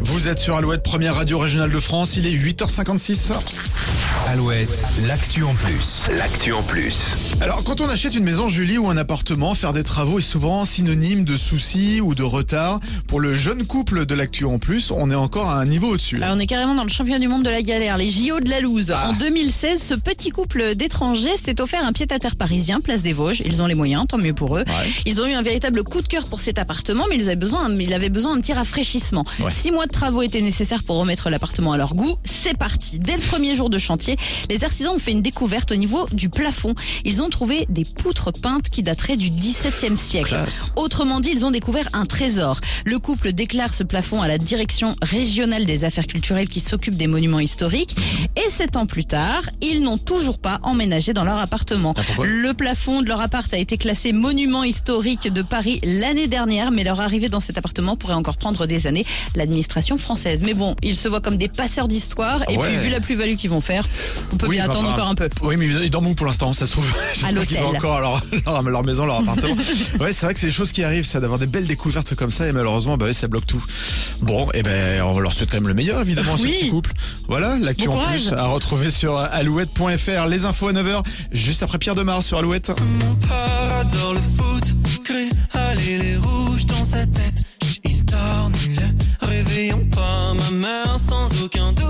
Vous êtes sur Alouette, première radio régionale de France. Il est 8h56. Alouette, l'actu en plus. L'actu en plus. Alors, quand on achète une maison, Julie, ou un appartement, faire des travaux est souvent synonyme de soucis ou de retard. Pour le jeune couple de l'actu en plus, on est encore à un niveau au-dessus. On est carrément dans le championnat du monde de la galère, les JO de la Louse. Ah. En 2016, ce petit couple d'étrangers s'est offert un pied-à-terre parisien, place des Vosges. Ils ont les moyens, tant mieux pour eux. Ouais. Ils ont eu un véritable coup de cœur pour cet appartement, mais ils avaient besoin, ils avaient besoin d'un petit rafraîchissement. Ouais. Six mois de travaux étaient nécessaires pour remettre l'appartement à leur goût. C'est parti. Dès le premier jour de chantier, les artisans ont fait une découverte au niveau du plafond. Ils ont trouvé des poutres peintes qui dateraient du XVIIe siècle. Classe. Autrement dit, ils ont découvert un trésor. Le couple déclare ce plafond à la direction régionale des affaires culturelles qui s'occupe des monuments historiques. Et sept ans plus tard, ils n'ont toujours pas emménagé dans leur appartement. Ah, le plafond de leur appart a été classé monument historique de Paris l'année dernière, mais leur arrivée dans cet appartement pourrait encore prendre des années. L'administration française. Mais bon, ils se voient comme des passeurs d'histoire. Et Ah ouais. puis, vu la plus-value qu'ils vont faire, on peut bien attendre encore un peu. Oui, mais ils dorment pour l'instant, ça se trouve. J'espère qu'ils ont encore leur, leur, maison, leur appartement. ouais, c'est vrai que c'est des choses qui arrivent, ça, d'avoir des belles découvertes comme ça, et malheureusement, bah, ça bloque tout. Bon, et ben, on leur souhaite quand même le meilleur, évidemment, à ce petit couple. Voilà, l'actu en plus à retrouver sur alouette.fr. Les infos à 9h, juste après Pierre Demar sur Alouette. Mon père adore le foot, allez les rouges dans sa tête. Il réveillons pas ma mère sans aucun doute.